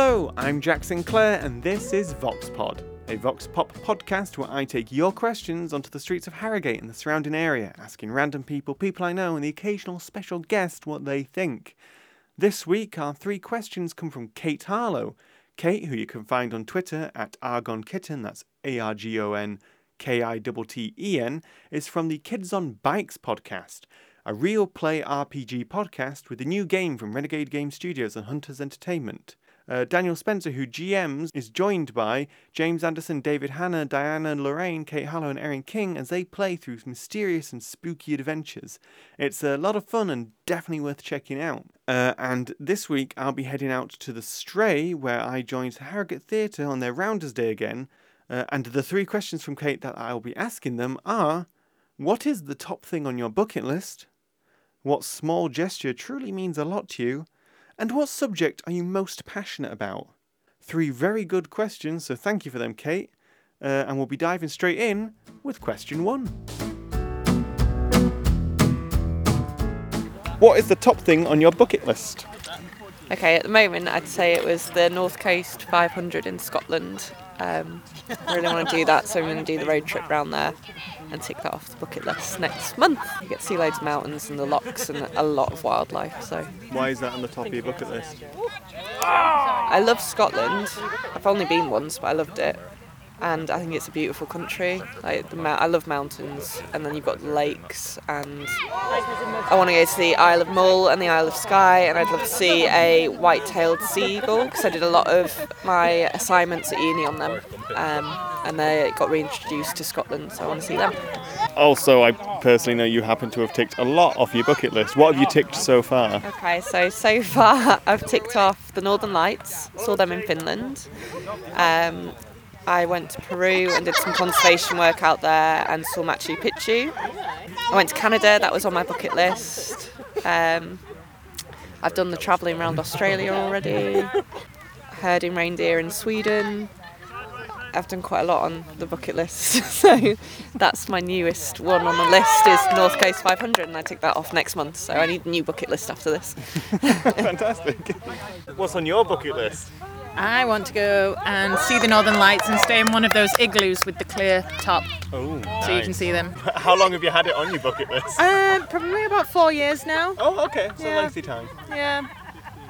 Hello, I'm Jack Sinclair, and this is VoxPod, a Vox Pop podcast where I take your questions onto the streets of Harrogate and the surrounding area, asking random people, people I know, and the occasional special guest what they think. This week, our three questions come from Kate Harlow. Kate, who you can find on Twitter at Argon Kitten, that's A R G O N K I T T E N, is from the Kids on Bikes podcast, a real play RPG podcast with a new game from Renegade Game Studios and Hunters Entertainment. Uh, Daniel Spencer, who GMs, is joined by James Anderson, David Hanna, Diana Lorraine, Kate Harlow, and Erin King as they play through mysterious and spooky adventures. It's a lot of fun and definitely worth checking out. Uh, and this week I'll be heading out to the Stray, where I joined Harrogate Theatre on their Rounders Day again. Uh, and the three questions from Kate that I'll be asking them are What is the top thing on your bucket list? What small gesture truly means a lot to you? And what subject are you most passionate about? Three very good questions, so thank you for them, Kate. Uh, and we'll be diving straight in with question one. What is the top thing on your bucket list? Okay, at the moment, I'd say it was the North Coast 500 in Scotland. Um, I really want to do that, so I'm going to do the road trip round there and tick that off the bucket list next month. You get to see loads of mountains and the lochs and a lot of wildlife. So Why is that on the top of your bucket list? I love Scotland. I've only been once, but I loved it. And I think it's a beautiful country. Like the I love mountains, and then you've got lakes, and I want to go to the Isle of Mull and the Isle of Skye, and I'd love to see a white-tailed sea eagle because I did a lot of my assignments at uni on them, um, and they got reintroduced to Scotland, so I want to see them. Also, I personally know you happen to have ticked a lot off your bucket list. What have you ticked so far? Okay, so so far I've ticked off the Northern Lights, saw them in Finland. Um, I went to Peru and did some conservation work out there and saw Machu Picchu. I went to Canada, that was on my bucket list. Um, I've done the travelling around Australia already, herding reindeer in Sweden. I've done quite a lot on the bucket list, so that's my newest one on the list is North Coast 500, and I tick that off next month. So I need a new bucket list after this. Fantastic. What's on your bucket list? I want to go and see the Northern Lights and stay in one of those igloos with the clear top Oh, so you can see them. How long have you had it on your bucket list? Uh, probably about four years now. Oh, okay. So Yeah. lengthy time. Yeah.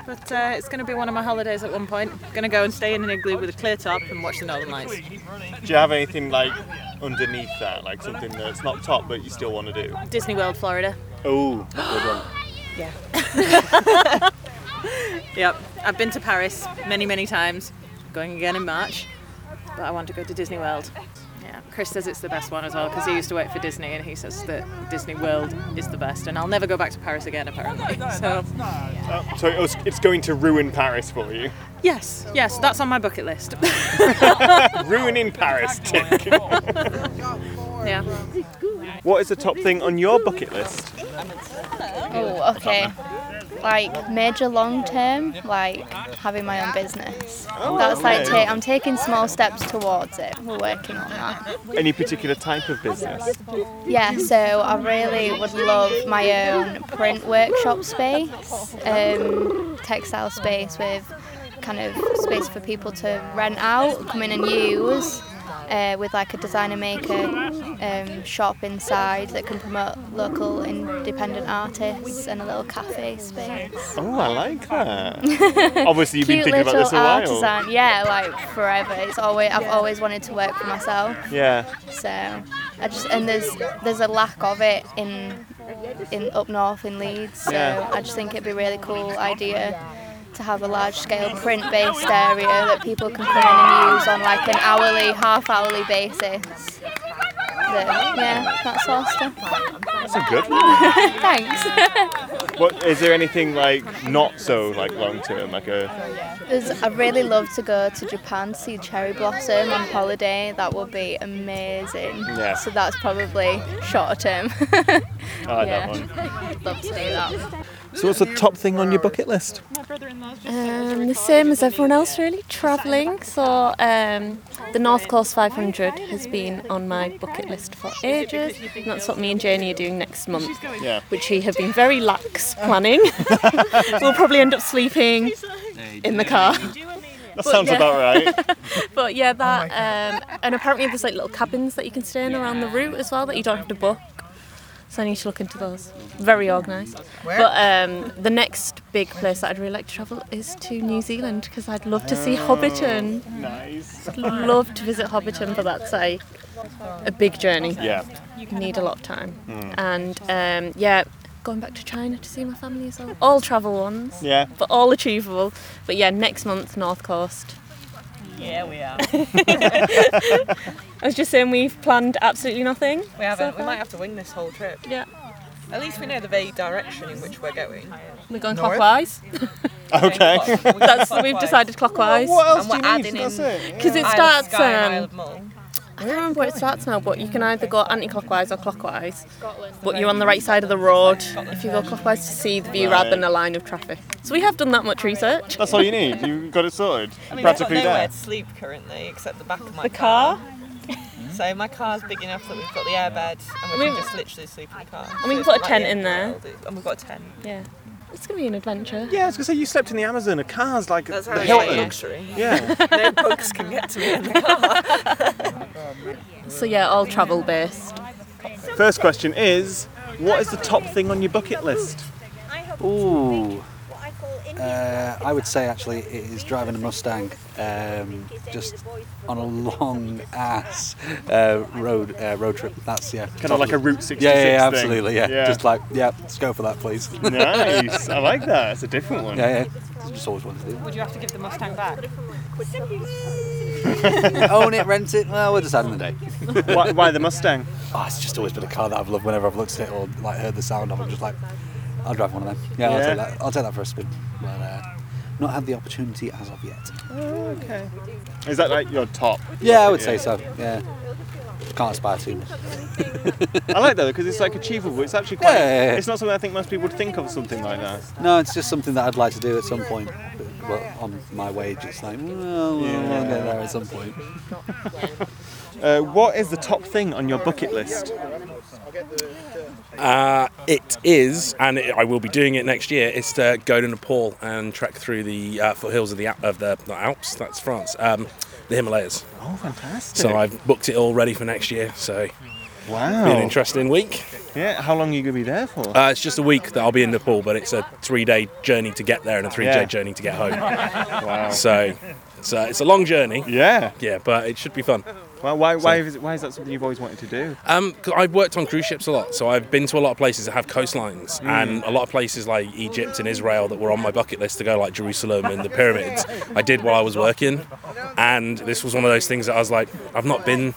But uh, it's going to be one of my holidays at one point. Going to go and stay in an igloo with a clear top and watch the Northern Lights. Do you have anything like underneath that, like something that's not top but you still want to do? Disney World, Florida. Oh, good one. Yeah. yep. I've been to Paris many, many times. Going again in March. But I want to go to Disney World. Yeah. Chris says it's the best one as well because he used to work for Disney and he says that Disney World is the best. And I'll never go back to Paris again apparently. So Oh, so it's going to ruin Paris for you. yes, yes, that's on my bucket list. Ruining Paris, tick. yeah. what is the top thing on your bucket list? Oh, okay. Like major long term, like having my own business. That's like ta- I'm taking small steps towards it. We're working on that. Any particular type of business? Yeah, so I really would love my own print workshop space, um, textile space with kind of space for people to rent out, come in and use. Uh, with like a designer maker um, shop inside that can promote local independent artists and a little cafe space. Oh, I like that. Obviously, you've been thinking about this a while. artisan, yeah, like forever. It's always I've always wanted to work for myself. Yeah. So I just and there's there's a lack of it in in up north in Leeds. So Yeah. I just think it'd be a really cool idea to have a large scale print based area that people can come in and use on like an hourly, half hourly basis. That- yeah, that sort of stuff. That's a good one. Thanks. What is there anything like not so like long term, like a There's, I'd really love to go to Japan to see cherry blossom on holiday. That would be amazing. Yeah. So that's probably shorter term. Ah, I like Yeah. that one. love to do that. So what's the top thing on your bucket list? Um, the same as everyone else, really, travelling. So, um, the North Coast 500 has been on my bucket list for ages. And that's what me and Janie are doing next month, Yeah. which we have been very lax planning. we'll probably end up sleeping in the car. That sounds yeah. about right. But yeah, that um, and apparently there's like little cabins that you can stay in around the route as well that you don't have to book. So I need to look into those. Very organised. But um, the next big place that I'd really like to travel is to New Zealand because I'd love to see Hobbiton. nice. love to visit Hobbiton, but that's like a big journey. Yeah. You need a lot of time. And um, yeah, going back to China to see my family as well. All travel ones, Yeah. but all achievable. But yeah, next month, North Coast. Yeah, we are. I was just saying we've planned absolutely nothing. We haven't. so we might have to wing this whole trip. Yeah, At least we know the vague direction in which we're going. we're going clockwise. Okay. That's we've decided clockwise. What else And do we're you need? adding That's in- it. Because it Isle of starts. Skye and Isle Um, of Mull. I don't remember where it starts now, but you can either go anti-clockwise or clockwise. But you're on the right side of the road if you go clockwise to see the view rather than a line of traffic. So we have done that much research. That's all you need. You've got it sorted. I mean, Practically I've got nowhere there. to sleep currently except the back of my The car. So my car's big enough that we've got the airbed and we mean- can just literally sleep in the car. And we So can it's put a tent like in there. And we've got a tent. Yeah, it's gonna be an adventure. Yeah, I was gonna say you slept in the Amazon. A car's like That's the how it's like Hilton. luxury. Yeah. no bugs can get to me in the car. So yeah, all travel based. First question is, what is the top thing on your bucket list? Ooh. Uh, I would say actually it is driving a Mustang, um, just on a long ass uh, road uh, road trip. That's yeah. Kind of like a Route 66 Yeah, yeah, yeah, absolutely. Yeah. Yeah. just like yeah, let's go for that, please. nice. I like that. It's a different one. yeah. Yeah. Just always wanted to do. Would you have to give the Mustang back? Own it, rent it. Well, we'll decide on the day. Why, why the Mustang? Oh, it's just always been a car that I've loved. Whenever I've looked at it or like heard the sound of, it, I'm just like, I'll drive one of them. Yeah, I'll Yeah. take that. I'll take that for a spin. But uh, not had the opportunity as of yet. Okay. Is that like your top? Yeah, I would say so. Yeah. Can't aspire too much. I like that because it's like achievable. It's actually quite. Yeah, yeah, yeah. It's not something I think most people would think of something like that. No, it's just something that I'd like to do at some point. But, well, on my wage, it's like, well, we'll get there at some point. Uh, what is the top thing on your bucket list? Uh, it is, and it, I will be doing it next year. Is to go to Nepal and trek through the uh, foothills of the of the not Alps. That's France. Um, the Himalayas. Oh, fantastic! So I've booked it all ready for next year. So wow. be an interesting week. Yeah. How long are you gonna be there for? Uh, it's just a week that I'll be in Nepal, but it's a three-day journey to get there and a three-day Yeah. journey to get home. wow. So, so it's a long journey. Yeah. Yeah, but it should be fun. Well, why? Why is, why is that something you've always wanted to do? Um, I've worked on cruise ships a lot, so I've been to a lot of places that have coastlines, and a lot of places like Egypt and Israel that were on my bucket list to go, like Jerusalem and the pyramids. I did while I was working, and this was one of those things that I was like, I've not been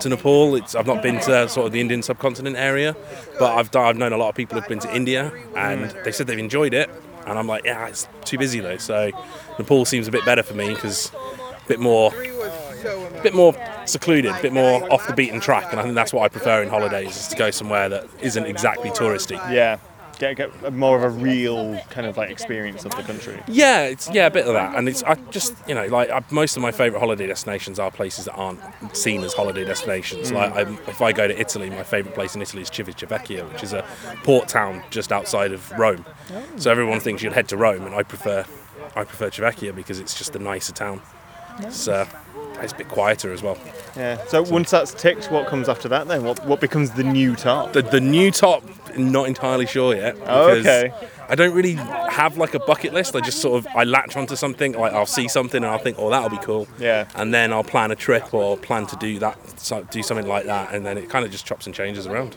to Nepal. It's I've not been to sort of the Indian subcontinent area, but I've I've known a lot of people who've been to India, and they said they've enjoyed it, and I'm like, yeah, it's too busy though. So Nepal seems a bit better for me because a bit more a bit more secluded, a bit more off the beaten track, and I think that's what I prefer in holidays is to go somewhere that isn't exactly touristy. Yeah. Get, get more of a real kind of like experience of the country. Yeah, it's yeah a bit of that, and it's I just you know like I, most of my favourite holiday destinations are places that aren't seen as holiday destinations. Like I'm, if I go to Italy, my favourite place in Italy is Civitavecchia, which is a port town just outside of Rome. So everyone thinks you'd head to Rome, and I prefer I prefer Civitavecchia because it's just a nicer town. Uh, it's a bit quieter as well. Yeah. So once that's ticked, what comes after that then? What what becomes the new top? The, the new top, not entirely sure yet. Oh, because okay. I don't really have like a bucket list. I just sort of I latch onto something. Like I'll see something and I'll think, oh, that'll be cool. Yeah. And then I'll plan a trip or plan to do that, so, do something like that, and then it kind of just chops and changes around.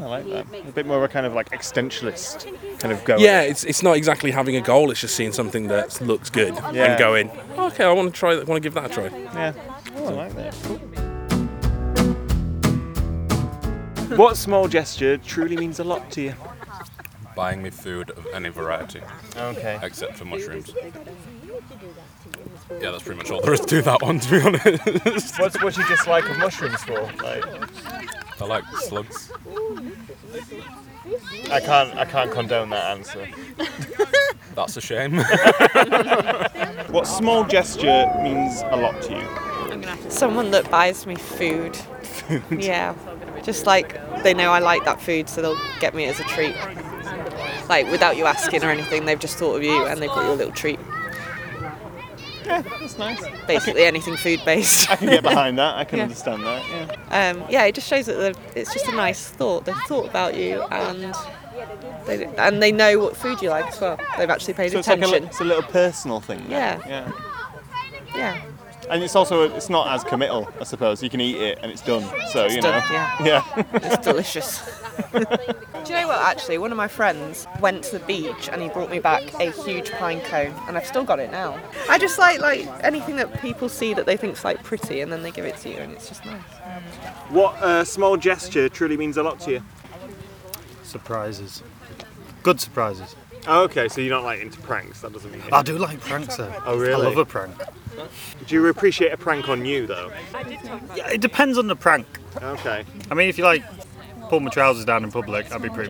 Oh, I like that. A bit more of a kind of like extensionist kind of go. Yeah, it's, it's not exactly having a goal. It's just seeing something that looks good Yeah. and going, okay, I want to try. Want to give that a try. Yeah. Oh, I like that. Cool. What small gesture truly means a lot to you? buying me food of any variety, Okay. except for mushrooms. Yeah, that's pretty much all there is to that one, to be honest. What's what do you dislike of mushrooms for? Like, I like slugs. I can't I can't condone that answer. That's a shame. What small gesture means a lot to you? Someone that buys me food. Yeah. Just like they know I like that food, so they'll get me as a treat. Like without you asking or anything, they've just thought of you and they've got your little treat. Yeah, that's nice. Basically anything food based. I can get behind that. I can Yeah. understand that. Yeah. um, yeah, it just shows that it's just a nice thought. They've thought about you and they and they know what food you like as well. They've actually paid So it's like a, attention. it's a little personal thing. Yeah. Yeah. yeah. And it's also it's not as committal, I suppose. You can eat it and it's done. So you done, know. yeah. Yeah. It's delicious. Do you know what? Actually, one of my friends went to the beach and he brought me back a huge pine cone, and I've still got it now. I just like like anything that people see that they think's like pretty, and then they give it to you, and it's just nice. what uh, small gesture truly means a lot to you? Surprises. Good surprises. Oh, okay, so you're not like into pranks. That doesn't mean. I do like pranks though. Oh, really? I love a prank. Do you appreciate a prank on you though? Yeah, it depends on the prank. Okay. I mean, if you like pull my trousers down in public, I'd be pretty.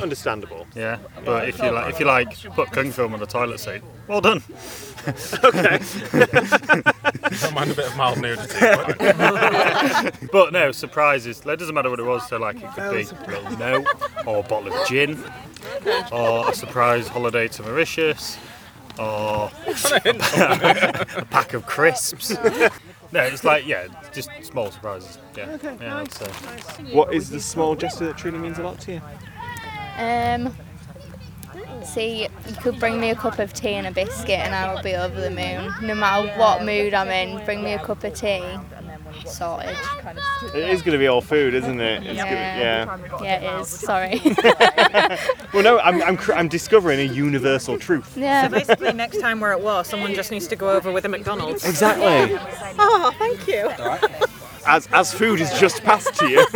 Understandable. Yeah, but if you like, if you like put cling film on the toilet seat, well done. okay. Don't mind a bit of mild nudity. but- But no surprises. It doesn't matter what it was. So like, it could be a little note or a bottle of gin, or a surprise holiday to Mauritius, or a pack of crisps. No, it's like yeah, just small surprises. Yeah, yeah. I'd say. What is the small gesture that truly means a lot to you? Um, see, you could bring me a cup of tea and a biscuit, and I will be over the moon. No matter what mood I'm in, bring me a cup of tea. Sorted. It is going to be all food, isn't it? It's Yeah. Gonna, Yeah, it is. Sorry. Well, no, I'm, I'm, cr- I'm discovering a universal truth. yeah. So basically, next time we're at war, someone just needs to go over with a McDonald's. Exactly. Oh, thank you. As, as food is just passed to you.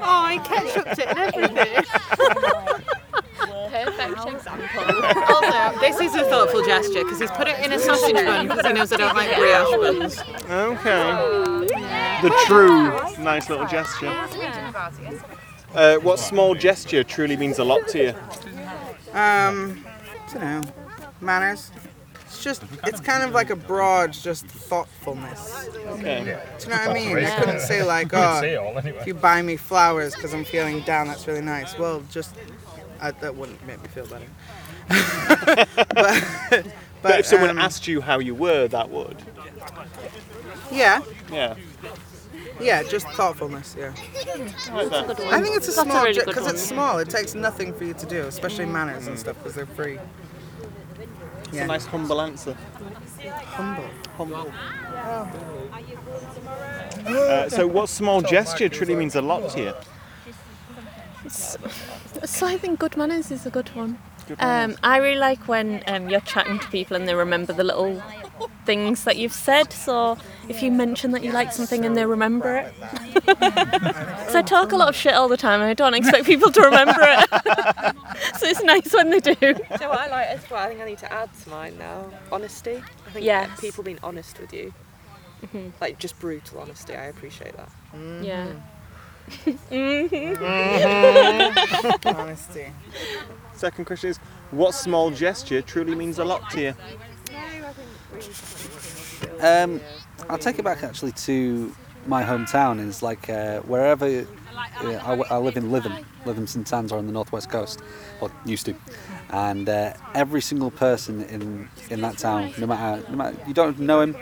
Oh, I ketchuped it and everything. Perfect example. Also, this is a thoughtful gesture because he's put it in a sausage bun because he knows I don't like brioche buns. Okay. The true nice little gesture. Uh, what small gesture truly means a lot to you? Um, I don't know, manners. It's just, it's kind of like a broad, just thoughtfulness. Okay. Do you know what I mean? I couldn't say like, oh, if you buy me flowers because I'm feeling down, that's really nice. Well, just, I, that wouldn't make me feel better. but, but, But if someone um, asked you how you were, that would. yeah, Yeah. yeah, just thoughtfulness. Yeah. I like. I think it's a That's a small really good because one. it's small. It takes nothing for you to do, especially manners and stuff, because they're free. It's Yeah. a nice humble answer. Humble. Humble. Uh, so, what small gesture truly means a lot to you? So I think good manners is a good one. Um, I really like when um, you're chatting to people and they remember the little things that you've said. So if you mention that you like something and they remember it. Because I talk a lot of shit all the time and I don't expect people to remember it. so it's nice when they do. So you know what I like as well? I think I need to add to mine now. Honesty. I think Yes. people being honest with you. Like just brutal honesty. I appreciate that. Yeah. Honesty. Second question is, what small gesture truly means a lot to you? Um, I'll take it back actually to my hometown. Is like uh, wherever uh, I, I live in Lytham, Lytham St Anne's on the northwest coast, or used to, and uh, every single person in in that town, no matter no matter you don't know him,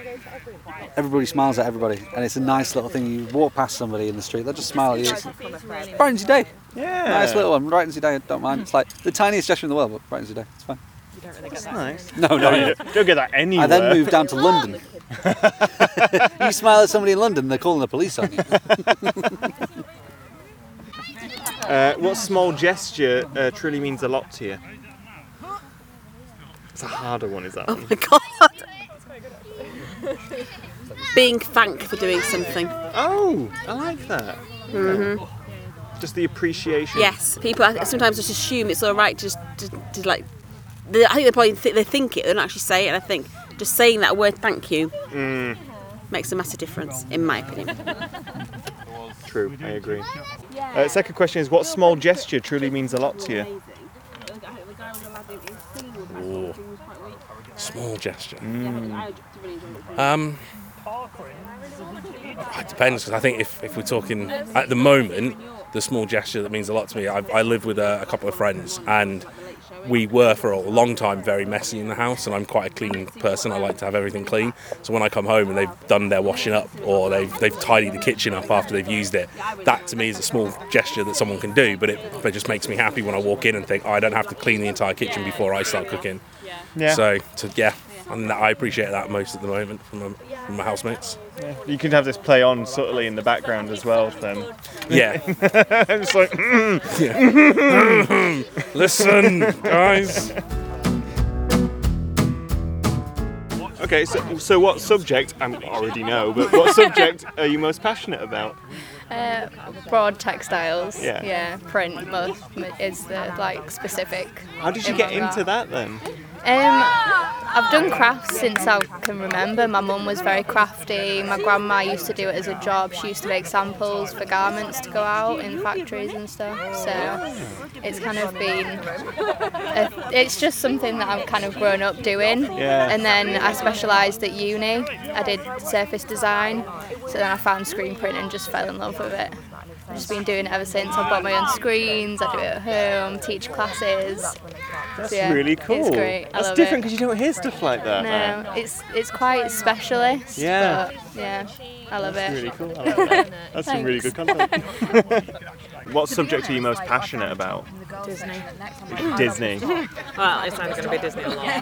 everybody smiles at everybody, and it's a nice little thing. You walk past somebody in the street, they just smile at you. It's, brightens your day. Yeah. Nice little one, brightens your day. Don't mind. It's like the tiniest gesture in the world, but brightens your day. It's fine. That's nice. No, no, No, no. you don't, don't get that anywhere. I then moved down to London. you smile at somebody in London, they're calling the police on you. Uh, what small gesture uh, truly means a lot to you? It's a harder one, is that? one? my god. Being thanked for doing something. Oh, I like that. hmm Just the appreciation. Yes, people sometimes just assume it's all right just to, to like. They, I think they probably th- they think it, they don't actually say it. And I think just saying that word "thank you" Mm, makes a massive difference, in my opinion. true, I agree. Uh, second question is, what small gesture truly means a lot to you? Ooh. Small gesture. Um, it depends because I think if, if we're talking at the moment, the small gesture that means a lot to me. I, I live with a, a couple of friends and we were for a long time very messy in the house, and I'm quite a clean person. I like to have everything clean. So when I come home and they've done their washing up or they've they've tidied the kitchen up after they've used it, that to me is a small gesture that someone can do. But it, it just makes me happy when I walk in and think oh, I don't have to clean the entire kitchen before I start cooking. Yeah. So to, yeah, and I appreciate that most at the moment from my, from my housemates. Yeah. You can have this play on subtly in the background as well. Then. Yeah. it's like. mm, Yeah. Listen, guys. Okay, so, so what subject? I already know, but what subject are you most passionate about? Uh, broad textiles. Yeah. Yeah. Print most is the like specific. How did you get my into that then? Um, I've done crafts since I can remember. My mum was very crafty. My grandma used to do it as a job. She used to make samples for garments to go out in factories and stuff. So it's kind of been, a, it's just something that I've kind of grown up doing. Yeah. And then I specialised at uni. I did surface design. So then I found screen print and just fell in love with it. I've just been doing it ever since. I've bought my own screens. I do it at home. Teach classes. That's So, yeah, really cool. It's great. I That's love different because you don't hear stuff like that. No, it's it's quite specialist. Yeah. But yeah, I love That's it. really cool. I like that. That's some really good content. what subject are you most passionate about? Disney. Disney. Well, it's either going to be Disney or Law.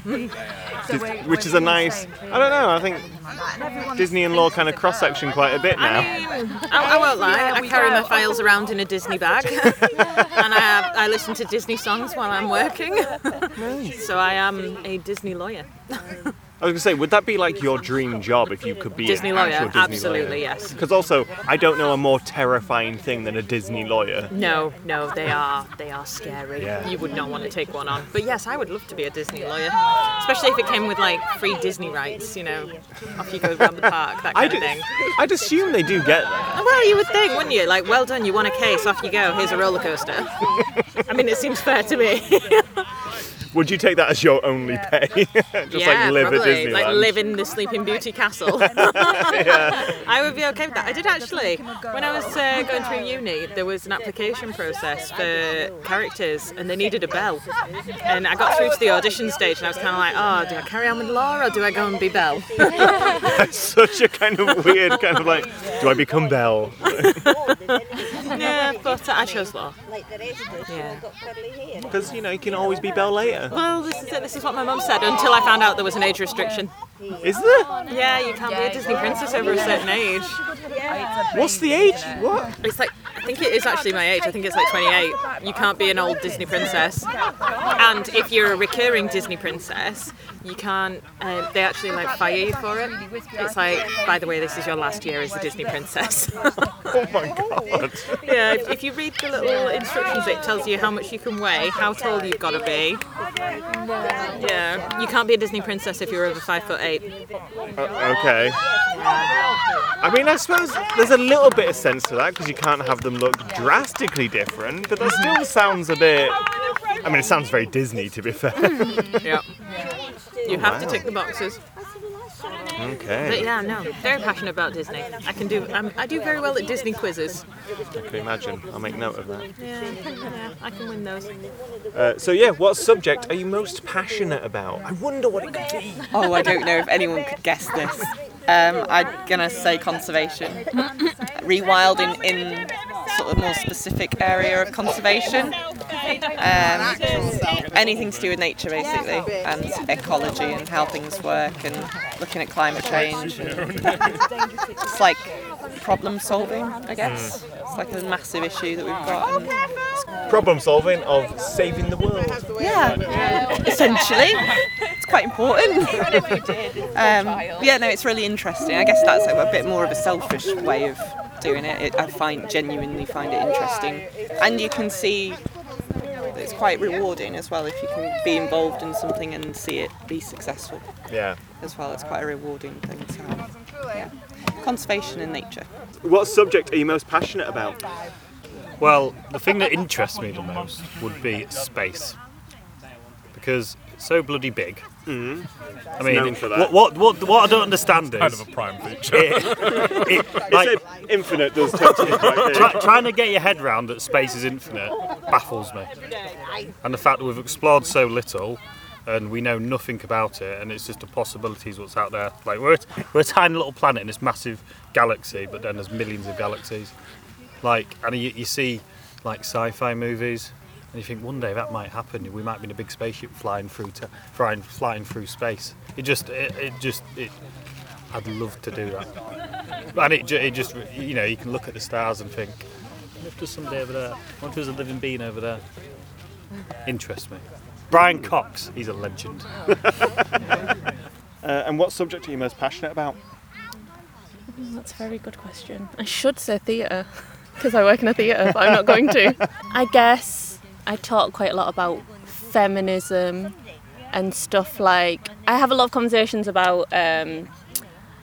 Dis- which is a nice. I don't know. I think Disney and law kind of cross section quite a bit now. I, I won't lie. I carry my files around in a Disney bag, and I have, I listen to Disney songs while I'm working. so I am a Disney lawyer. I was gonna say, would that be like your dream job if you could be a Disney an lawyer? actual Disney Absolutely, yes. Because also, I don't know a more terrifying thing than a Disney lawyer. No, no, they are they are scary. Yeah. You would not want to take one on. But yes, I would love to be a Disney lawyer, especially if it came with like free Disney rights. You know, off you go around the park, that kind of thing. I'd assume they do get that. Well, you would think, wouldn't you? Like, well done, you won a case. Off you go. Here's a roller coaster. I mean, it seems fair to me. Would you take that as your only pay? Just yeah, like live probably. at Disneyland. Like live in the Sleeping Beauty castle. I would be okay with that. I did actually, when I was uh, going through uni, there was an application process for characters and they needed a Belle. And I got through to the audition stage and I was kind of like, oh, do I carry on with Laura, or do I go and be Belle? That's such a kind of weird kind of like, do I become Belle? yeah, but I chose law. Yeah. Because you know you can always be Belle later. Well, this is it. This is what my mum said until I found out there was an age restriction. Is there? Yeah, you can't be a Disney princess over a certain age. What's the age? What? It's like I think it is actually my age. I think it's like 28. You can't be an old Disney princess. And if you're a recurring Disney princess, you can't. Uh, they actually like fire you for it. It's like, by the way, this is your last year as a Disney princess. Oh my god. yeah. If, if you read the little instructions, it tells you how much you can weigh, how tall you've got to be. Yeah. You can't be a Disney princess if you're over five foot eight. Uh, okay. I mean, I suppose there's a little bit of sense to that because you can't have them look drastically different, but that still sounds a bit. I mean, it sounds very Disney, to be fair. Yeah. You have to Wow. tick the boxes. But Okay. yeah, no, very passionate about Disney. I can do. Um, I do very well at Disney quizzes. I can imagine. I'll make note of that. Yeah, yeah, I can win those. Uh, so yeah, what subject are you most passionate about? I wonder what it could be. Oh, I don't know if anyone could guess this. Um, I'm gonna say conservation. Rewilding in sort of more specific area of conservation. Um, anything to do with nature, basically, and ecology and how things work, and looking at climate change. It's like problem solving, I guess. It's like a massive issue that we've got. And Problem solving of saving the world. yeah, essentially. It's quite important. Um, yeah, no, it's really interesting. I guess that's like a bit more of a selfish way of doing it. it I find genuinely find it interesting, and you can see it's quite rewarding as well if you can be involved in something and see it be successful Yeah. as well. It's quite a rewarding thing to have. Yeah. Conservation in nature. What subject are you most passionate about? Well, the thing that interests me the most would be space. Because it's so bloody big Mm. I mean, known for that. What, what what what I don't understand is Kind of a prime feature. it- it- like, It's infinite does tend to be quite big. try, trying to get your head round that space is infinite baffles me. And the fact that we've explored so little and we know nothing about it and it's just the possibilities what's out there. Like we're a, we're a tiny little planet in this massive galaxy, but then there's millions of galaxies. Like and you, you see like sci-fi movies and you think one day that might happen. We might be in a big spaceship flying through to, flying flying through space. It just it, it just it I'd love to do that. And it, it just, you know, you can look at the stars and think, if there's somebody over there? What if there's a living being over there? Interests me. Brian Cox, he's a legend. Uh, and what subject are you most passionate about? That's a very good question. I should say theatre because I work in a theatre, but I'm not going to. I guess I talk quite a lot about feminism and stuff like. I have a lot of conversations about um,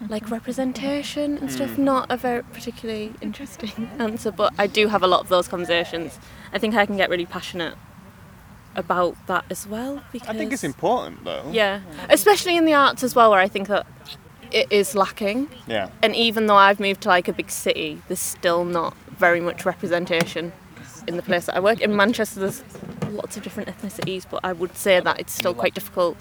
like representation and stuff. Not a very particularly interesting answer, but I do have a lot of those conversations. I think I can get really passionate about that as well because I think it's important though. yeah, especially in the arts as well, where I think that it is lacking. Yeah. And even though I've moved to like a big city, there's still not very much representation in the place that I work. In Manchester, there's lots of different ethnicities, but I would say that it's still quite difficult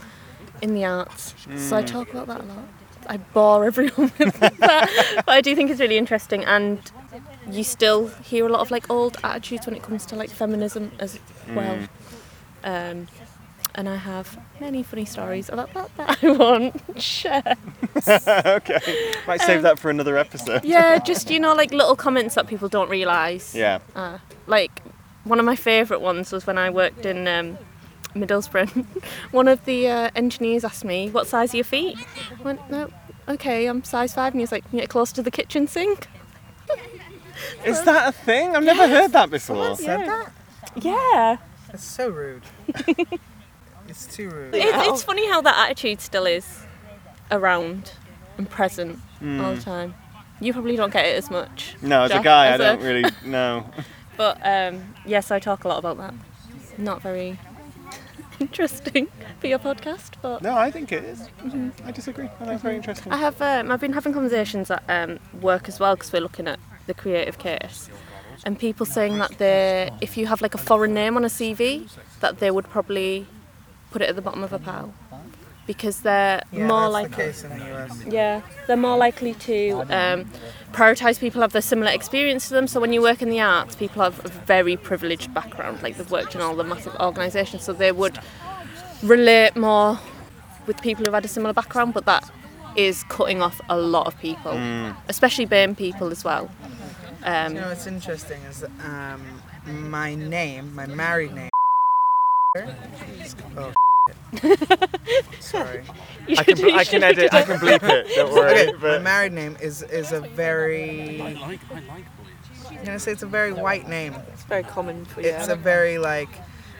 in the arts. So I Mm. talk about that a lot. I bore everyone with that, but I do think it's really interesting, and you still hear a lot of like old attitudes when it comes to like feminism as well. Mm. Um, and I have many funny stories about that that I won't share. okay. Might save Um, that for another episode. Yeah, just you know, like little comments that people don't realise. Yeah. Uh, like one of my favourite ones was when I worked in um, Middlesbrough. one of the uh, engineers asked me, "What size are your feet?" I went, "No, okay, I'm size five. And he was like, "Can you get close to the kitchen sink?" Is that a thing? I've never heard that before. Said that? Yeah. That's so rude. it's too rude. It, it's funny how that attitude still is around and present all the Mm. time. You probably don't get it as much. No, as a guy, I as a- don't really know. But um, yes, I talk a lot about that. Not very interesting for your podcast, but No, I think it is. Mhm. I disagree. I think it's very interesting. I have. Um, I've been having conversations at um, work as well because we're looking at the creative case, and people saying that they, if you have like a foreign name on a CV, that they would probably put it at the bottom of a pile because they're Yeah, more that's like the the yeah, they're more likely to um, prioritise people who have the similar experience to them. So when you work in the arts, people have a very privileged background, like they've worked in all the massive organisations, so they would relate more with people who've had a similar background. But that is cutting off a lot of people, Mm. especially BAME people as well. Um, you know what's interesting is um, my name, my married name. Oh, sorry. I can- should- I can edit- I can bleep it, don't worry, Okay, my married name is is a very. I'm gonna say it's a very white name. It's very common for you. It's a very like.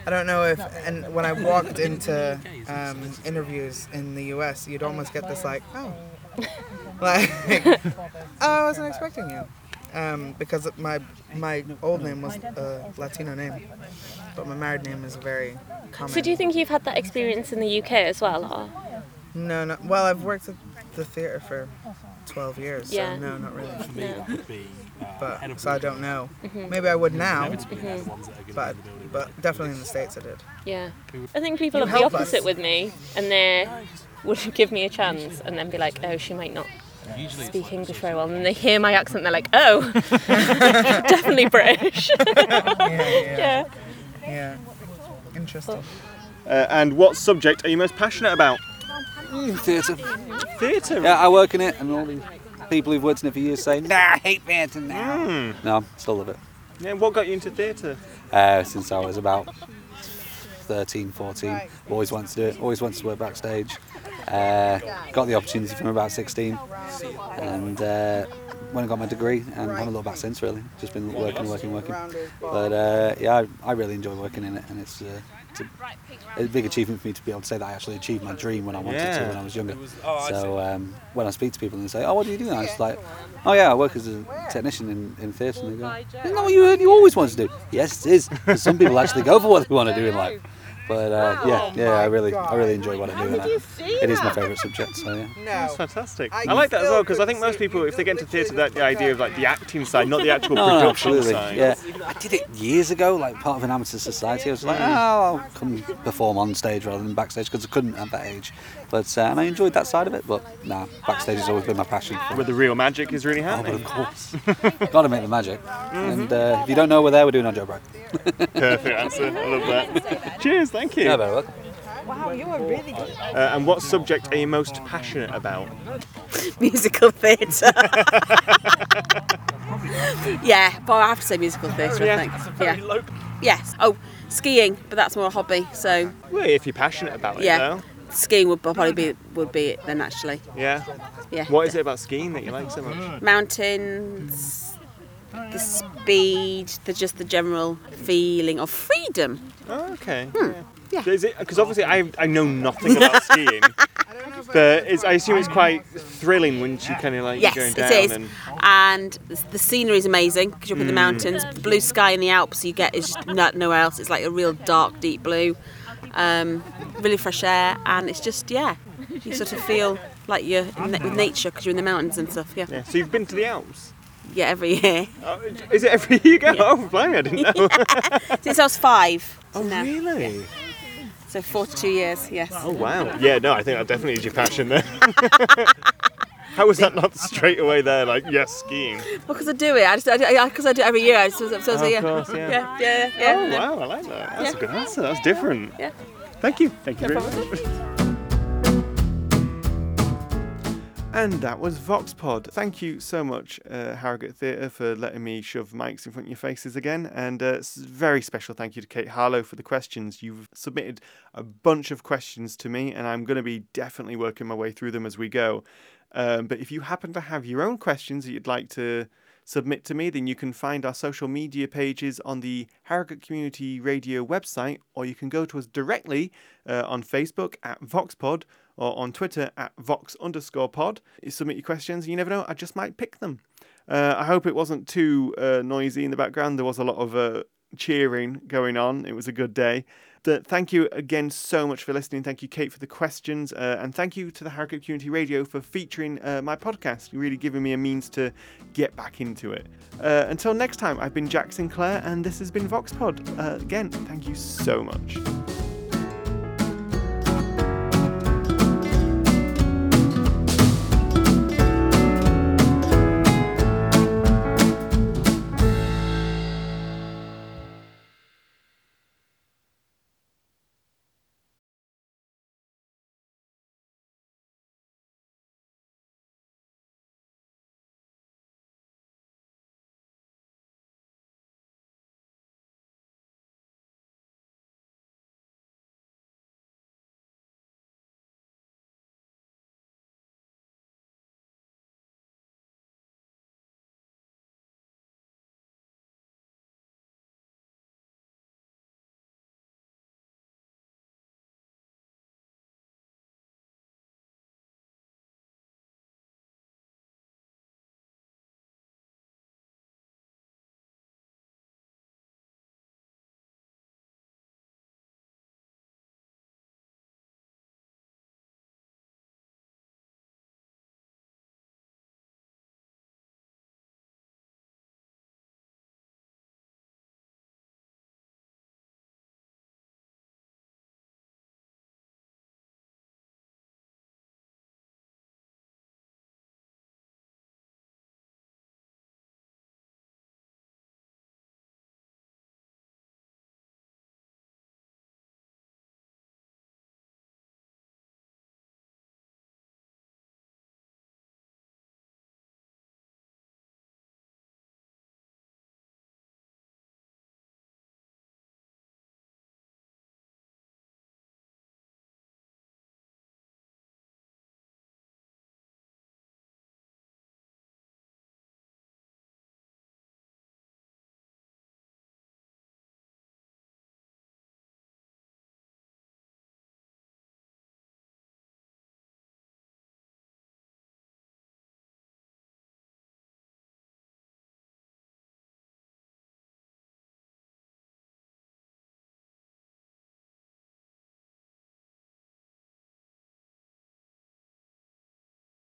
I don't know if, and when I walked into um, interviews in the U.S., you'd almost get this like, oh, like, oh, I wasn't expecting you, um, because my my old name was a Latino name, but my married name is very common. so do you think you've had that experience in the UK as well, or? No, no. Well, I've worked at the theatre for 12 years, Yeah. so no, not really. No. But so I don't know. Mhm. Maybe I would now, Mhm. but but definitely in the states I did. Yeah. I think people You have the opposite us. with me and they would give me a chance and then be like, oh, she might not speak English very well. And then they hear my accent, they're like, oh, definitely British. yeah, yeah. Yeah. Interesting. Uh, and what subject are you most passionate about? Theatre. Theatre. Yeah, I work in it, and all the people who've worked in it for years say, "Nah, I hate theatre now." Mm. No, still love it. Yeah, what got you into theatre? Uh, since I was about 13, 14, always wanted to do it. Always wanted to work backstage. Uh, got the opportunity from about 16, and uh, went and got my degree, and haven't looked back since. Really, just been working, working, working. But uh, yeah, I, I really enjoy working in it, and it's. Uh, it's a, a big achievement for me to be able to say that I actually achieved my dream when I wanted to when I was younger. So um, when I speak to people and they say, "Oh, what do you do?" I'm just like, "Oh yeah, I work as a technician in, in theatre." And they go, "Isn't that what you, you always wanted to do?" Yes, it is. some people actually go for what they want to do in life. But uh, yeah, yeah, I really, I really enjoy what I do. And I, it is my favourite subject. So yeah. That's fantastic. I like that as well because I think most people, if they get into theatre, that the idea of like the acting side, not the actual No, no, production absolutely. side. Yeah, I did it years ago, like part of an amateur society. I was like, oh. I'll come perform on stage rather than backstage because I couldn't at that age. But uh, and I enjoyed that side of it. But nah, backstage has always been my passion. Where the real magic is really happening. Oh, but of course, got to make the magic. And uh, if you don't know we're there, we're doing our job right. Perfect answer. I love that. Cheers. Thank you. Yeah, very welcome. Wow, you are really good. Uh, and what subject are you most passionate about? musical theatre. yeah, but I have to say musical theatre. Yeah, I think. Yeah. Yes. Oh, skiing, but that's more a hobby. So Well, if you're passionate about it, yeah, though. Skiing would probably be would be it then actually. Yeah. Yeah. What is it about skiing that you like so much? Mountains, the speed, the just the general feeling of freedom. Oh, okay. Hmm. Yeah. Is it because obviously I I know nothing about skiing, but it's, I assume it's quite thrilling when you kind of like Yes, going it down is. and And the scenery is amazing because you're up in the Mm. mountains. The blue sky in the Alps you get is just no- nowhere else. It's like a real dark, deep blue. Um, really fresh air, and it's just yeah, you sort of feel like you're in, with nature because you're in the mountains and stuff. Yeah. yeah. So you've been to the Alps. Yeah, every year. Oh, is it every year you go? Oh, blimey, I didn't know. Since I was five. Oh, really? So 42 years, yes. Oh wow. Yeah, no, I think that definitely is your passion there. How was that not straight away there? Like, yes, skiing. Well, because I do it. I just because I, 'cause I do it every year. I just, so, so, Oh, of yeah. course, yeah. yeah, yeah, yeah. Oh wow, I like that. That's Yeah. a good answer. That's different. Yeah. Thank you. Thank you No very problem. much. And that was VoxPod. Thank you so much, uh, Harrogate Theatre, for letting me shove mics in front of your faces again. And uh, very special thank you to Kate Harlow for the questions. You've submitted a bunch of questions to me, and I'm going to be definitely working my way through them as we go. Um, but if you happen to have your own questions that you'd like to submit to me, then you can find our social media pages on the Harrogate Community Radio website, or you can go to us directly uh, on Facebook at VoxPod or on Twitter at Vox underscore pod. You submit your questions, and you never know, I just might pick them. Uh, I hope it wasn't too uh, noisy in the background. There was a lot of uh, cheering going on. It was a good day. But thank you again so much for listening. Thank you, Kate, for the questions. Uh, and thank you to the Harrogate Community Radio for featuring uh, my podcast. You're really giving me a means to get back into it. Uh, until next time, I've been Jack Sinclair, and this has been VoxPod. Uh, again, thank you so much.